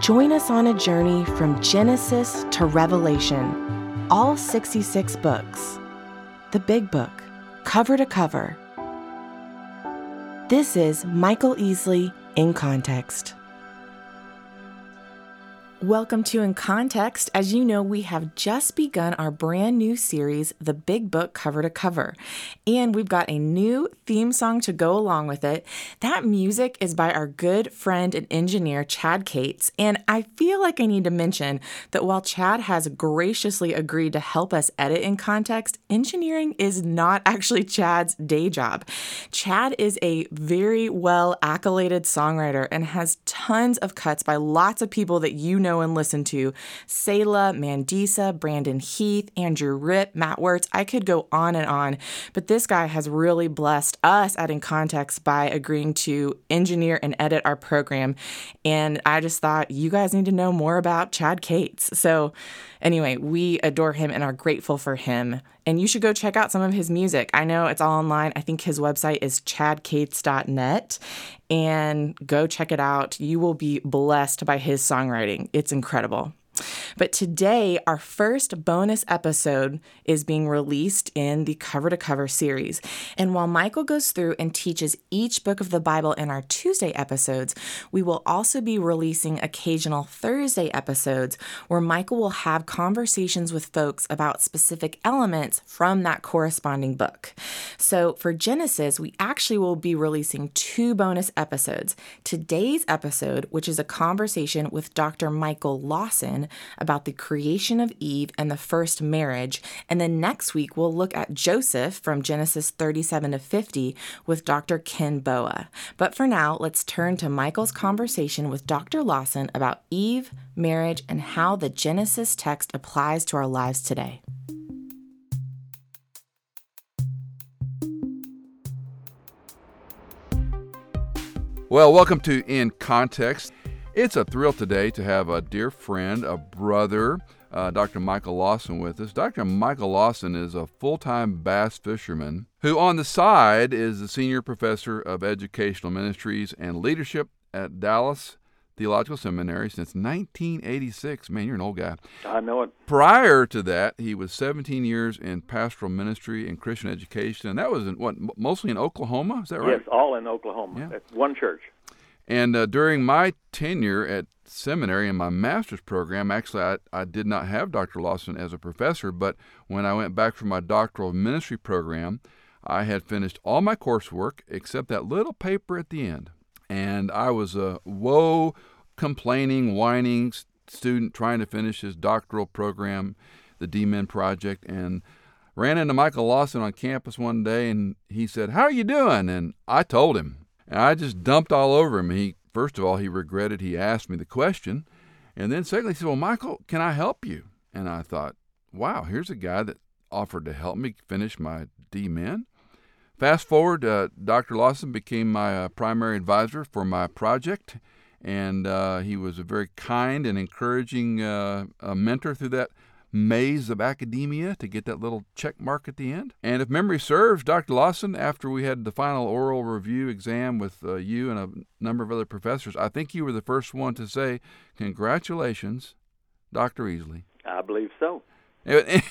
Join us on a journey from Genesis to Revelation, all 66 books. The Big Book, cover to cover. This is Michael Easley in Context. Welcome to In Context. As you know, we have just begun our brand new series, The Big Book Cover to Cover. And we've got a new theme song to go along with it. That music is by our good friend and engineer, Chad Cates. And I feel like I need to mention that while Chad has graciously agreed to help us edit In Context, engineering is not actually Chad's day job. Chad is a very well accoladed songwriter and has tons of cuts by lots of people that you know and listen to Selah, Mandisa, Brandon Heath, Andrew Ripp, Matt Wertz. I could go on and on, but this guy has really blessed us at In Context by agreeing to engineer and edit our program. And I just thought you guys need to know more about Chad Cates. So, anyway, we adore him and are grateful for him. And you should go check out some of his music. I know it's all online. I think his website is chadcates.net and go check it out. You will be blessed by his songwriting. It's incredible. But today, our first bonus episode is being released in the cover to cover series. And while Michael goes through and teaches each book of the Bible in our Tuesday episodes, we will also be releasing occasional Thursday episodes where Michael will have conversations with folks about specific elements from that corresponding book. So for Genesis, we actually will be releasing two bonus episodes. Today's episode, which is a conversation with Dr. Michael Lawson about the creation of Eve and the first marriage. And then next week, we'll look at Joseph from Genesis 37 to 50 with Dr. Ken Boa. But for now, let's turn to Michael's conversation with Dr. Lawson about Eve, marriage, and how the Genesis text applies to our lives today. Well, welcome to In Context. It's a thrill today to have a dear friend, a brother, uh, Dr. Michael Lawson with us. Dr. Michael Lawson is a full time bass fisherman who, on the side, is the senior professor of educational ministries and leadership at Dallas Theological Seminary since 1986. Man, you're an old guy. I know it. Prior to that, he was 17 years in pastoral ministry and Christian education, and that was in what mostly in Oklahoma. Is that right? Yes, all in Oklahoma. Yeah. At one church. And uh, during my tenure at seminary in my master's program, actually, I, I did not have Dr. Lawson as a professor, but when I went back for my doctoral ministry program, I had finished all my coursework except that little paper at the end. And I was a woe, complaining, whining student trying to finish his doctoral program, the DMin project, and ran into Michael Lawson on campus one day and he said, How are you doing? And I told him. And I just dumped all over him. He first of all he regretted he asked me the question, and then secondly he said, "Well, Michael, can I help you?" And I thought, "Wow, here's a guy that offered to help me finish my DMin." Fast forward, uh, Dr. Lawson became my uh, primary advisor for my project, and uh, he was a very kind and encouraging uh, mentor through that maze of academia to get that little check mark at the end. And if memory serves, Dr. Lawson, after we had the final oral review exam with uh, you and a number of other professors, I think you were the first one to say, Congratulations, Dr. Easley. I believe so. and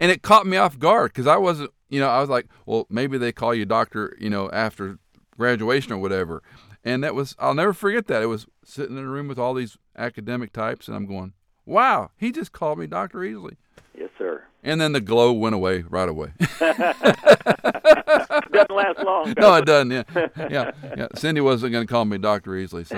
and it caught me off guard because I wasn't, you know, I was like, well, maybe they call you doctor, you know, after graduation or whatever. And that was, I'll never forget that. It was sitting in a room with all these academic types, and I'm going, Wow, he just called me Dr. Easley. Yes, sir. And then the glow went away right away. doesn't last long. no, it doesn't. Yeah, yeah, yeah. Cindy wasn't going to call me Dr. Easley. So.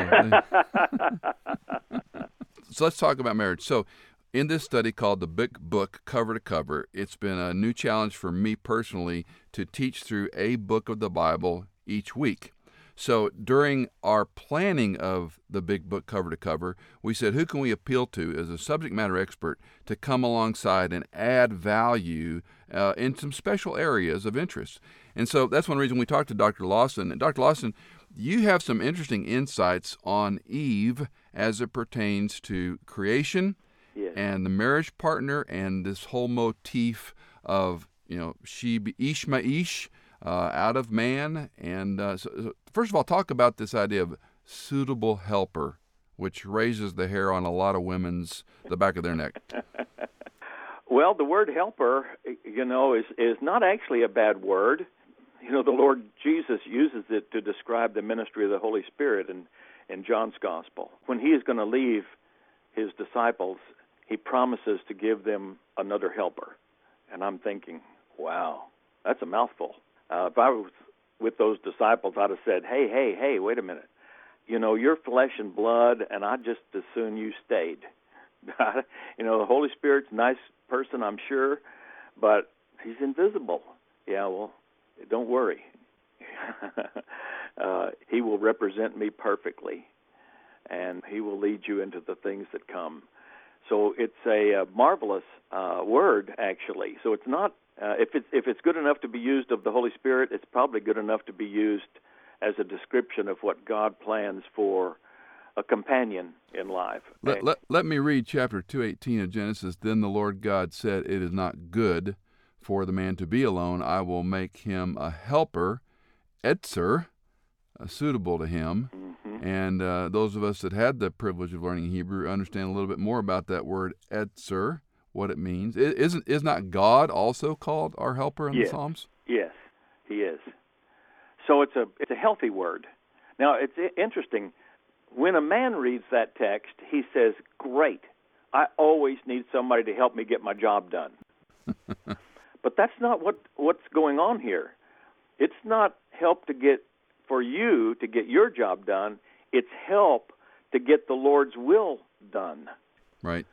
so let's talk about marriage. So, in this study called the Big Book Cover to Cover, it's been a new challenge for me personally to teach through a book of the Bible each week. So during our planning of the big book cover to cover, we said, who can we appeal to as a subject matter expert to come alongside and add value uh, in some special areas of interest? And so that's one reason we talked to Dr. Lawson. And Dr. Lawson, you have some interesting insights on Eve as it pertains to creation Yes. and the marriage partner and this whole motif of you know she be ish uh, out of man and uh, so first of all talk about this idea of suitable helper which raises the hair on a lot of women's the back of their neck Well, the word helper, you know, is is not actually a bad word. You know, the Lord Jesus uses it to describe the ministry of the Holy Spirit in in John's gospel. When he is going to leave his disciples, he promises to give them another helper. And I'm thinking, wow, that's a mouthful. Uh, if I was with those disciples, I'd have said, hey, hey, hey, wait a minute. You know, you're flesh and blood, and I just as soon you stayed. you know, the Holy Spirit's a nice person, I'm sure, but he's invisible. Yeah, well, don't worry. uh, he will represent me perfectly, and he will lead you into the things that come. So it's a, uh marvelous uh, word, actually. So it's not uh, if it's if it's good enough to be used of the Holy Spirit, it's probably good enough to be used as a description of what God plans for a companion in life. let, let, let me read chapter 218 of genesis then the lord god said it is not good for the man to be alone i will make him a helper etzer uh, suitable to him Mhm. And uh, those of us that had the privilege of learning Hebrew understand a little bit more about that word etzer, what it means. I- Isn't is not God also called our helper in Yes. the Psalms? Yes, he is. So it's a it's a healthy word. Now it's interesting. When a man reads that text, he says, "Great, I always need somebody to help me get my job done." but that's not what what's going on here. It's not help to get for you to get your job done. It's help to get the Lord's will done. Right.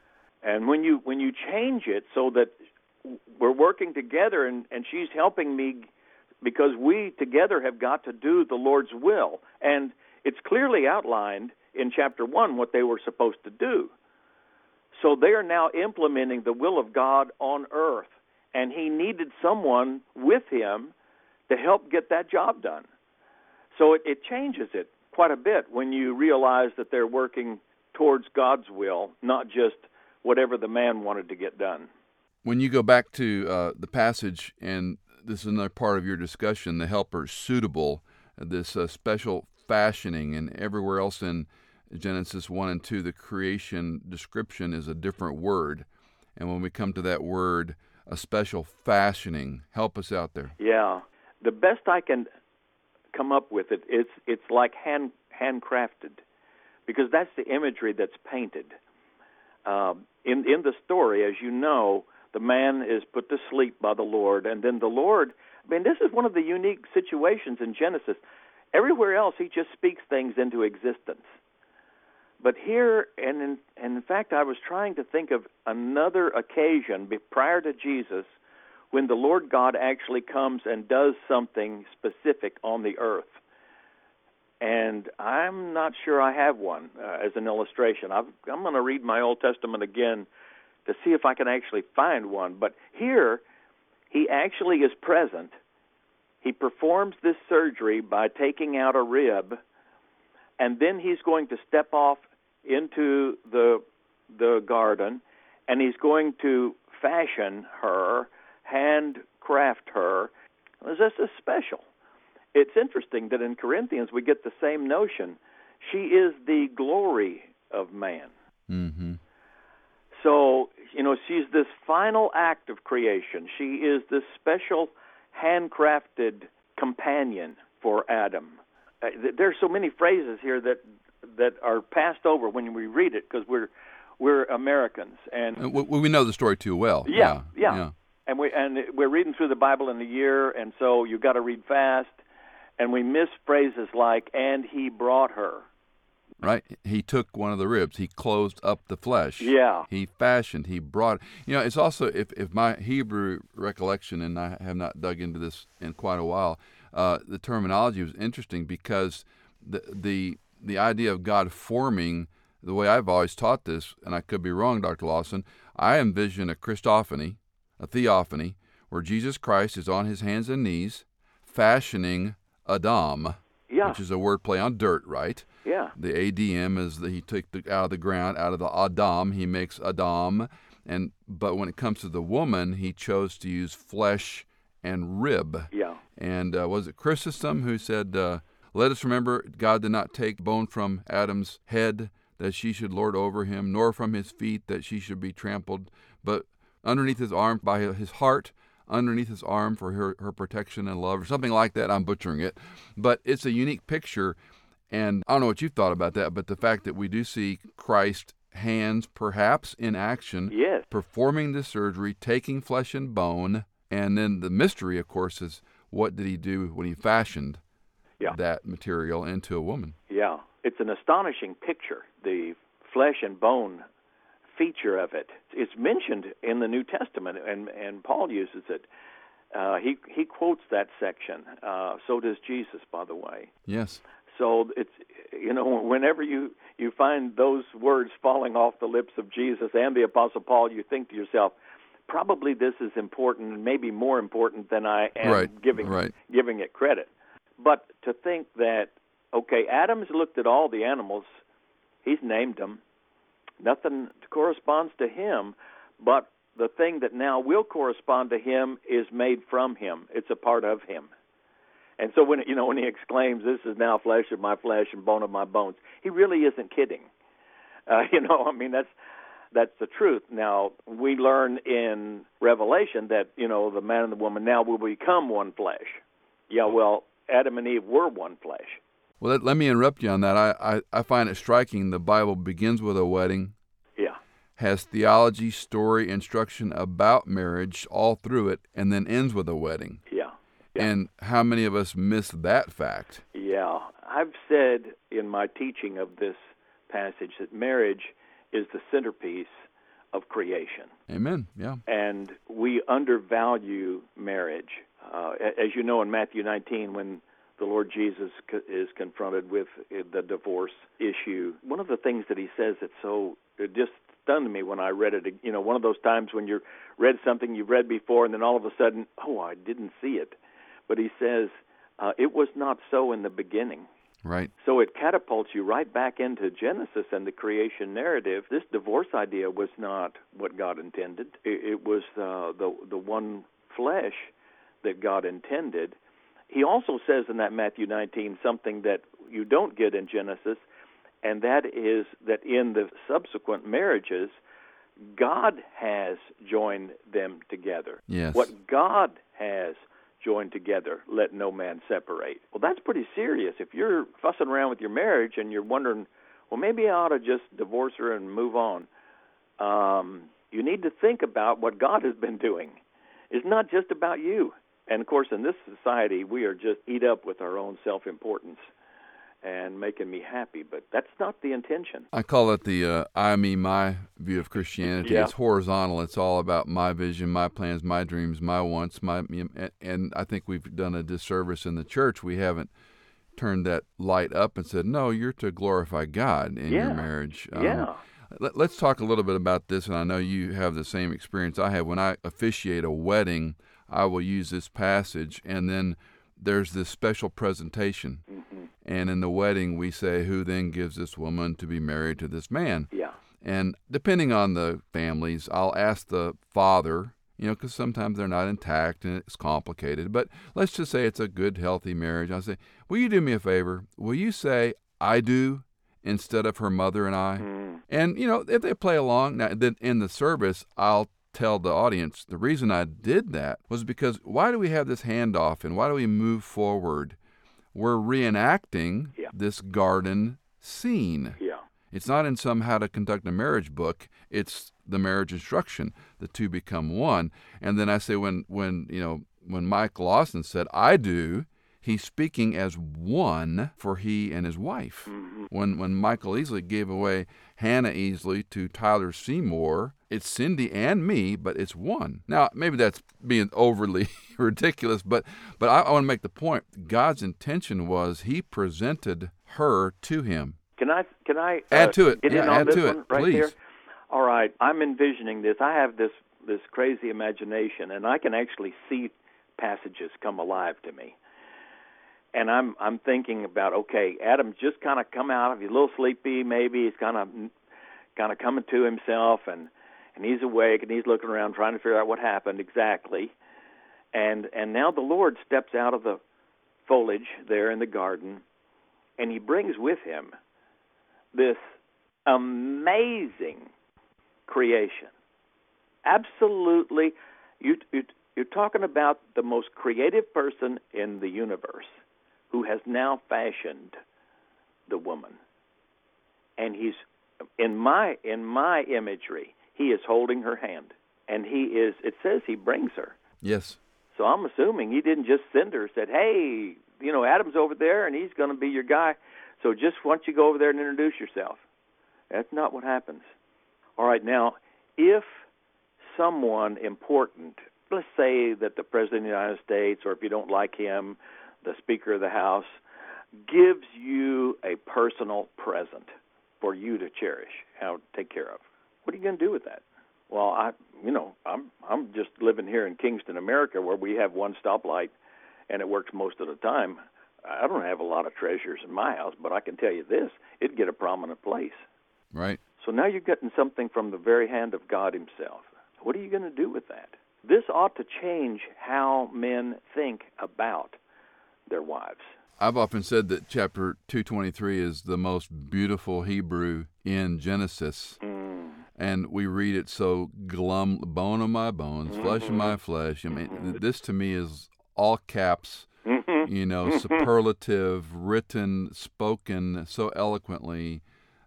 And when you when you change it so that we're working together and and she's helping me because we together have got to do the Lord's will and it's clearly outlined in chapter 1 what they were supposed to do. So they are now implementing the will of God on earth and he needed someone with him to help get that job done. So it, it changes it quite a bit when you realize that they're working towards God's will, not just whatever the man wanted to get done. When you go back to uh, the passage, and this is another part of your discussion, the helper suitable, this uh, special fashioning, and everywhere else in Genesis 1 and 2, the creation description is a different word. And when we come to that word, a special fashioning, help us out there. Yeah, the best I can come up with it, it's it's like hand handcrafted, because that's the imagery that's painted. Um, in in the story, as you know, the man is put to sleep by the Lord, and then the Lord. I mean, this is one of the unique situations in Genesis. Everywhere else, He just speaks things into existence. But here, and in, and in fact, I was trying to think of another occasion prior to Jesus when the Lord God actually comes and does something specific on the earth. And I'm not sure I have one uh, as an illustration. I've, I'm going to read my Old Testament again to see if I can actually find one. But here, he actually is present. He performs this surgery by taking out a rib, and then he's going to step off into the the garden, and he's going to fashion her handcraft her. This is special. It's interesting that in Corinthians we get the same notion. She is the glory of man. Mm-hmm. So, you know, she's this final act of creation. She is this special handcrafted companion for Adam. Uh, th- there's so many phrases here that that are passed over when we read it because we're we're Americans and Uh, We, we know the story too well. Yeah, yeah. yeah. and we and we're reading through the Bible in a year, and so you've got to read fast, and we miss phrases like "and he brought her." Right? He took one of the ribs. He closed up the flesh. Yeah, He fashioned. He brought. You know, it's also if if my Hebrew recollection, and I have not dug into this in quite a while, uh, the terminology was interesting because the the the idea of God forming the way I've always taught this, and I could be wrong, Dr. Lawson. I envision a Christophany, a theophany, where Jesus Christ is on his hands and knees, fashioning Adam, Yeah. which is a word play on dirt, right? yeah. The ADM is that he took the, out of the ground, out of the Adam, he makes Adam, and but when it comes to the woman, he chose to use flesh and rib. Yeah. And uh, was it Chrysostom who said, uh, "Let us remember, God did not take bone from Adam's head that she should lord over him, nor from his feet that she should be trampled, but underneath his arm by his heart." Underneath his arm for her, her protection and love, or something like that. I'm butchering it, but it's a unique picture, and I don't know what you've thought about that, but the fact that we do see Christ hands perhaps in action, Yes. performing the surgery, taking flesh and bone, and then the mystery, of course, is what did he do when he fashioned Yeah. that material into a woman? Yeah, it's an astonishing picture. The flesh and bone feature of it. It's mentioned in the New Testament, and and Paul uses it. Uh, he he quotes that section. Uh, so does Jesus, by the way. Yes. So it's you know whenever you you find those words falling off the lips of Jesus and the Apostle Paul, you think to yourself, probably this is important, and maybe more important than I am Right, giving right. giving it credit. But to think that okay, Adam's looked at all the animals, he's named them. Nothing corresponds to him, but the thing that now will correspond to him is made from him. It's a part of him. And so when you know when he exclaims, "This is now flesh of my flesh and bone of my bones," he really isn't kidding. Uh, you know, I mean that's that's the truth. Now we learn in Revelation that you know the man and the woman now will become one flesh. Yeah, well, Adam and Eve were one flesh. Well, let, let me interrupt you on that. I, I, I find it striking. The Bible begins with a wedding, Yeah, has theology, story, instruction about marriage all through it, and then ends with a wedding. yeah, Yeah. And how many of us miss that fact? yeah. I've said in my teaching of this passage that marriage is the centerpiece of creation. Amen. Yeah. and we undervalue marriage. Uh, as you know, in Matthew 19, when the Lord Jesus is confronted with uh, the divorce issue, one of the things that he says that so it just stunned me when I read it. You know, one of those times when you read something you've read before, and then all of a sudden, oh, I didn't see it. But he says, uh, it was not so in the beginning. Right. So it catapults you right back into Genesis and the creation narrative. This divorce idea was not what God intended. It, it was uh, the the one flesh that God intended. He also says in that Matthew 19 something that you don't get in Genesis, and that is that in the subsequent marriages, God has joined them together. Yes. What God has joined together, let no man separate. Well, that's pretty serious. If you're fussing around with your marriage and you're wondering, well, maybe I ought to just divorce her and move on, um, you need to think about what God has been doing. It's not just about you. And of course, in this society, we are just eat up with our own self importance and making me happy, but that's not the intention. I call it the uh, I, me, my view of Christianity. Yeah. It's horizontal. It's all about my vision, my plans, my dreams, my wants, my and- I think we've done a disservice in the church. We haven't turned that light up and said, "No, you're to glorify God in Yeah. your marriage." Um, Yeah. Let, let's talk a little bit about this, and I know you have the same experience I have. When I officiate a wedding, I will use this passage, and then there's this special presentation. And in the wedding, we say, Who then gives this woman to be married to this man? Yeah. And depending on the families, I'll ask the father, you know, because sometimes they're not intact and it's complicated. But let's just say it's a good, healthy marriage. I'll say, Will you do me a favor? Will you say, I do, instead of her mother and I? Mm. And, you know, if they play along, now, then in the service, I'll tell the audience the reason I did that was because why do we have this handoff and why do we move forward? We're reenacting Yeah. this garden scene. Yeah. It's not in some how to conduct a marriage book. It's the marriage instruction. The two become one. And then I say when when you know when Mike Lawson said I do, he's speaking as one for he and his wife. Mm-hmm. When when Michael Easley gave away Hannah Easley to Tyler Seymour, it's Cindy and me, but it's one. Now maybe that's being overly ridiculous, but but I, I want to make the point. God's intention was He presented her to him. Can I can I uh, Add to it. Get Yeah, in on add this to it, right please. there? All right, I'm envisioning this. I have this this crazy imagination, and I can actually see passages come alive to me. And I'm I'm thinking about okay, Adam's just kind of come out of he's a little sleepy, maybe he's kind of kind of coming to himself, and and he's awake and he's looking around trying to figure out what happened exactly. And and now the Lord steps out of the foliage there in the garden, and he brings with him this amazing creation. Absolutely, you, you, you're talking about the most creative person in the universe who has now fashioned the woman. And he's in my in my imagery, he is holding her hand, and he is. It says he brings her. Yes. So I'm assuming he didn't just send her. Said, "Hey, you know, Adam's over there, and he's going to be your guy. So just why don't you go over there and introduce yourself?" That's not what happens. All right, now, if someone important, let's say that the president of the United States, or if you don't like him, the Speaker of the House, gives you a personal present for you to cherish, how to take care of, what are you going to do with that? Well, I, you know, I'm I'm just living here in Kingston, America, where we have one stoplight, and it works most of the time. I don't have a lot of treasures in my house, but I can tell you this: it'd get a prominent place. Right. So now you're getting something from the very hand of God Himself. What are you going to do with that? This ought to change how men think about their wives. I've often said that chapter 223 is the most beautiful Hebrew in Genesis. Mm. And we read it so glum, bone of my bones, flesh of my flesh. I mean, th- this to me is all caps, Mm-hmm. you know, superlative, written, spoken so eloquently.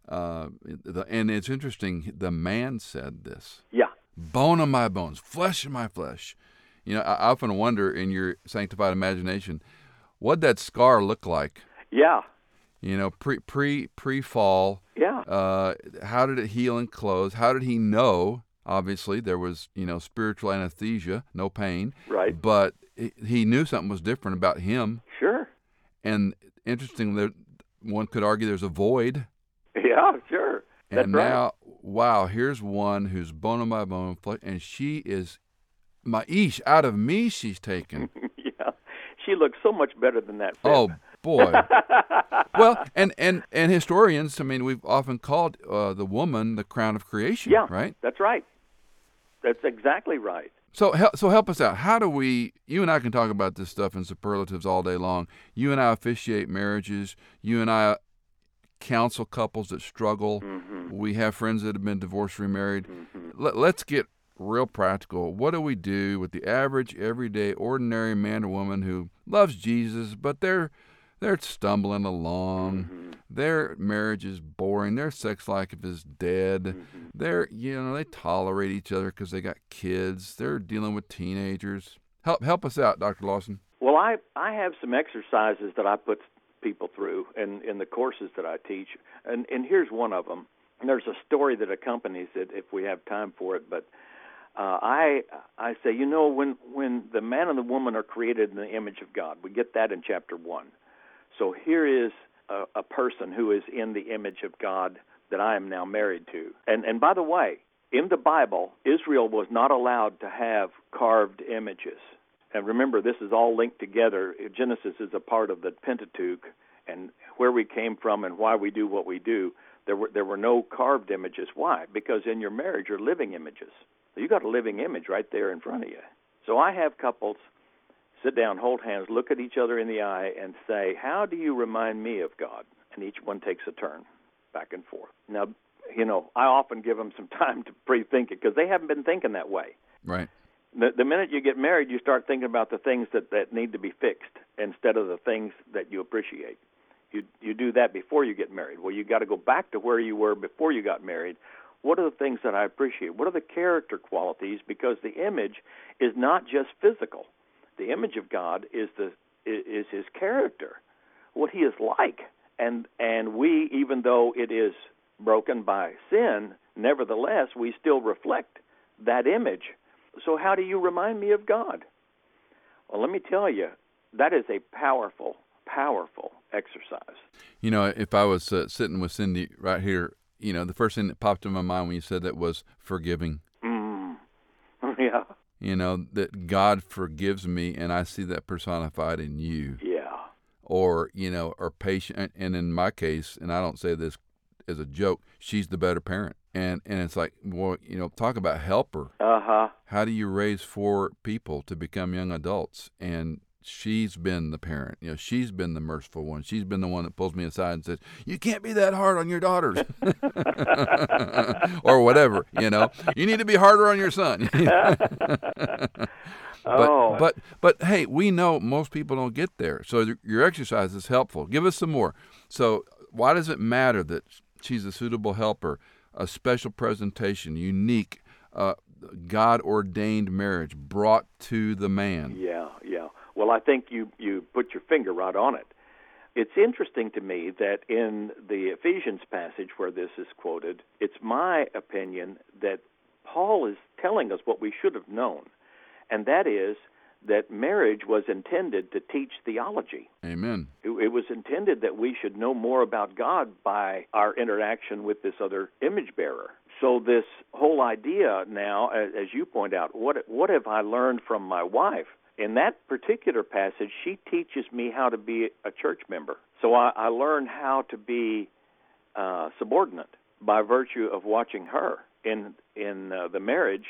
Uh, the, and it's interesting, the man said this Yeah. bone of my bones, flesh of my flesh. You know, I often wonder in your sanctified imagination, what'd that scar look like? Yeah. You know, pre pre pre fall. Yeah. Uh, how did it heal and close? How did he know? Obviously, there was you know spiritual anesthesia, no pain. Right. But he- knew something was different about him. Sure. And interesting, that one could argue there's a void. Yeah. Sure. That's and right. now, wow, here's one who's bone of my bone, and she is my ish out of me. She's taken. She looks so much better than that. Oh boy. well, and and and historians, I mean, we've often called uh, the woman the crown of creation, yeah. right? That's right. That's exactly right. So help so help us out. How do we? You and I can talk about this stuff in superlatives all day long. You and I officiate marriages. You and I counsel couples that struggle. Mm-hmm. We have friends that have been divorced, remarried. Let, let's get real practical. What do we do with the average, everyday, ordinary man or woman who loves Jesus, but they're they're stumbling along. Mm-hmm. Their marriage is boring. Their sex life is dead. Mm-hmm. They're you know they tolerate each other because they got kids. They're dealing with teenagers. Help help us out, Doctor Lawson. Well, I I have some exercises that I put people through in in the courses that I teach, and and here's one of them. And there's a story that accompanies it if we have time for it, but uh, I I say you know when when the man and the woman are created in the image of God, we get that in chapter one. So here is a, a person who is in the image of God that I am now married to, and and by the way, in the Bible, Israel was not allowed to have carved images. And remember, this is all linked together. Genesis is a part of the Pentateuch, and where we came from and why we do what we do. There were there were no carved images. Why? Because in your marriage you're living images. You got a living image right there in front of you. So I have couples sit down, hold hands, look at each other in the eye, and say, "How do you remind me of God?" And each one takes a turn, back and forth. Now, you know, I often give them some time to pre-think it because they haven't been thinking that way Right. the, the minute you get married, you start thinking about the things that, that need to be fixed instead of the things that you appreciate. You you do that before you get married. Well, you got to go back to where you were before you got married. What are the things that I appreciate? What are the character qualities? Because the image is not just physical. The image of God is the is his character, what he is like. And and we even though it is broken by sin, nevertheless we still reflect that image. So how do you remind me of God? Well, let me tell you, that is a powerful powerful exercise. You know, if I was uh, sitting with Cindy right here, you know, the first thing that popped in my mind when you said that was forgiving. Mm. Yeah. You know, that God forgives me and I see that personified in you. Yeah. Or, you know, or patient. And in my case, and I don't say this as a joke, she's the better parent. And, and it's like, well, you know, talk about helper. Uh huh. How do you raise four people to become young adults? And she's been the parent. You know, she's been the merciful one. She's been the one that pulls me aside and says, "You can't be that hard on your daughters," or whatever. You know, you need to be harder on your son. but, oh. but but hey, we know most people don't get there. So your exercise is helpful. Give us some more. So why does it matter that she's a suitable helper, a special presentation, unique? Uh, God ordained marriage brought to the man. Yeah, yeah. Well, I think you you put your finger right on it. It's interesting to me that in the Ephesians passage where this is quoted, it's my opinion that Paul is telling us what we should have known, and that is that marriage was intended to teach theology. Amen. It, was intended that we should know more about God by our interaction with this other image bearer. So this whole idea now, as, as you point out, what what have I learned from my wife? In that particular passage, she teaches me how to be a church member. So I, I learn how to be uh, subordinate by virtue of watching her in in uh, the marriage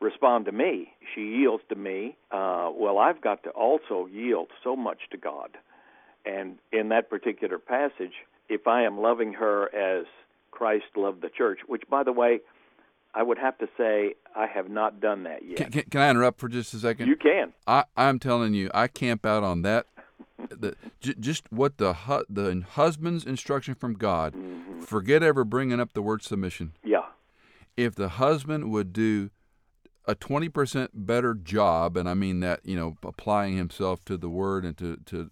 respond to me. She yields to me. Uh, well, I've got to also yield so much to God. And in that particular passage, if I am loving her as Christ loved the church, which, by the way, I would have to say I have not done that yet. Can, can, can I interrupt for just a second? You can. I, I'm telling you, I camp out on that. the, j- just what the hu- the husband's instruction from God. Mm-hmm. Forget ever bringing up the word submission. Yeah. If the husband would do a 20% better job, and I mean that, you know, applying himself to the word and to, to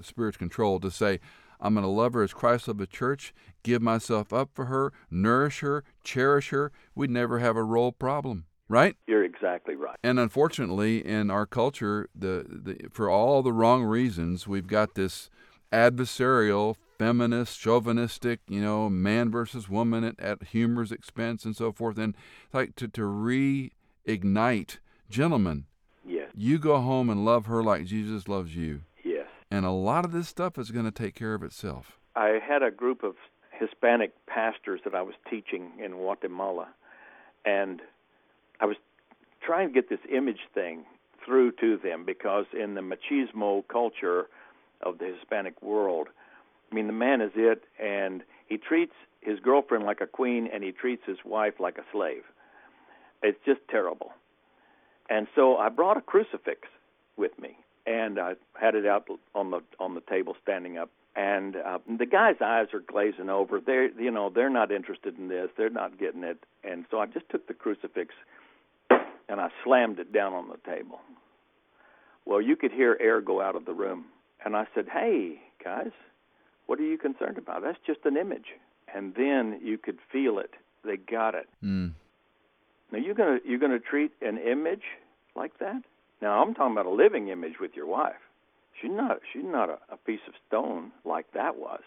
Spirit's control, to say, I'm going to love her as Christ loved the church, give myself up for her, nourish her, cherish her. We'd never have a role problem, right? You're exactly right. And unfortunately, in our culture, the, the for all the wrong reasons, we've got this adversarial, feminist, chauvinistic, you know, man versus woman at, at humor's expense and so forth. And like to, to reignite, gentlemen, yes. you go home and love her like Jesus loves you. And a lot of this stuff is going to take care of itself. I had a group of Hispanic pastors that I was teaching in Guatemala, and I was trying to get this image thing through to them because in the machismo culture of the Hispanic world, I mean, the man is it, and he treats his girlfriend like a queen, and he treats his wife like a slave. It's just terrible. And so I brought a crucifix with me, and I had it out on the on the table, standing up. And uh, the guy's eyes are glazing over. They're you know they're not interested in this. They're not getting it. And so I just took the crucifix and I slammed it down on the table. Well, you could hear air go out of the room. And I said, "Hey, guys, what are you concerned about? That's just an image." And then you could feel it. They got it. Mm. Now you're gonna you're gonna treat an image like that. Now I'm talking about a living image with your wife. She's not she's not a, a piece of stone like that was.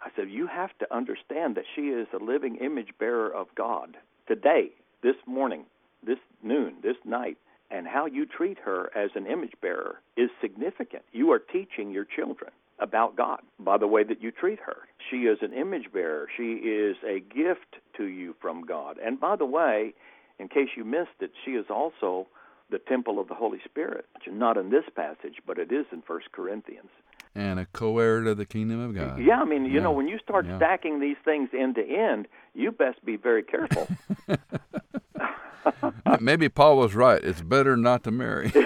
I said you have to understand that she is a living image bearer of God today, this morning, this noon, this night, and how you treat her as an image bearer is significant. You are teaching your children about God by the way that you treat her. She is an image bearer. She is a gift to you from God. And by the way, in case you missed it, she is also the temple of the Holy Spirit. Not in this passage, but it is in First Corinthians. And a co-heir to the kingdom of God. Yeah, I mean, you Yeah. know, when you start Yeah. stacking these things end to end, you best be very careful. Uh, maybe Paul was right. It's better not to marry. you're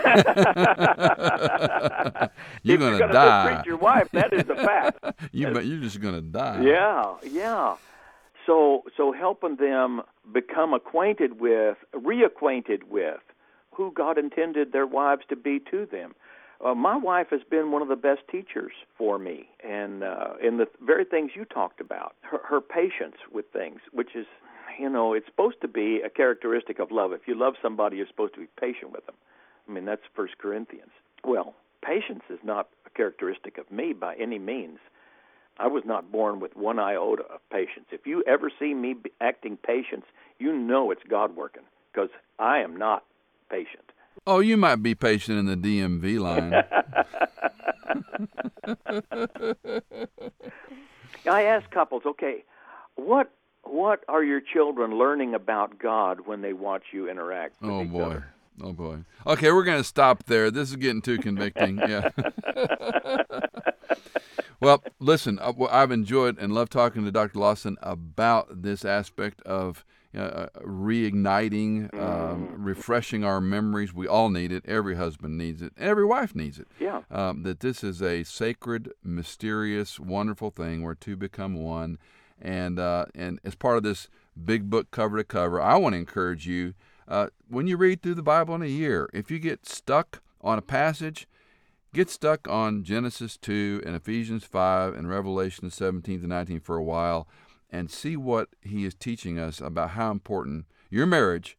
gonna gonna die. your wife, that is a fact. you you're just gonna die. Yeah, yeah. So so helping them become acquainted with, reacquainted with who God intended their wives to be to them. uh, my wife has been one of the best teachers for me, and uh, in the very things you talked about, her, her patience with things, which is, you know, it's supposed to be a characteristic of love. If you love somebody, you're supposed to be patient with them. I mean, that's First Corinthians. Well, patience is not a characteristic of me by any means. I was not born with one iota of patience. If you ever see me acting patience, you know it's God working because I am not patient. Oh, you might be patient in the DMV line. I ask couples, okay, what what are your children learning about God when they watch you interact with oh each boy. other? Oh boy. Okay, we're going to stop there. This is getting too convicting. Yeah. well, listen, uh, I've enjoyed and loved talking to Dr. Lawson about this aspect of uh, reigniting, um, mm. refreshing our memories. We all need it. Every husband needs it. Every wife needs it. Yeah. Um, that this is a sacred, mysterious, wonderful thing where two become one, and uh, and as part of this big book cover to cover, I want to encourage you uh, when you read through the Bible in a year, if you get stuck on a passage, get stuck on Genesis 2 and Ephesians 5 and Revelation 17 to 19 for a while and see what he is teaching us about how important your marriage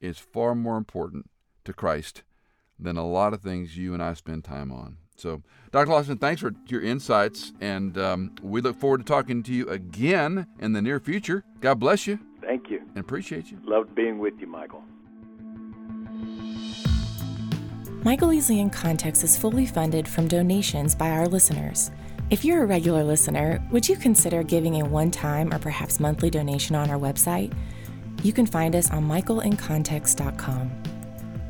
is far more important to Christ than a lot of things you and I spend time on. So, Dr. Lawson, thanks for your insights, and um, we look forward to talking to you again in the near future. God bless you. Thank you. And appreciate you. Loved being with you, Michael. Michael Easley in Context is fully funded from donations by our listeners. If you're a regular listener, would you consider giving a one time or perhaps monthly donation on our website? You can find us on michaelincontext.com.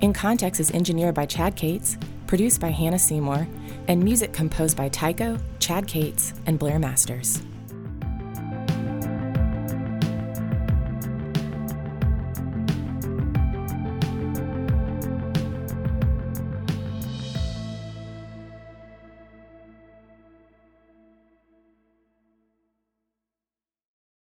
In Context is engineered by Chad Cates, produced by Hannah Seymour, and music composed by Tycho, Chad Cates, and Blair Masters.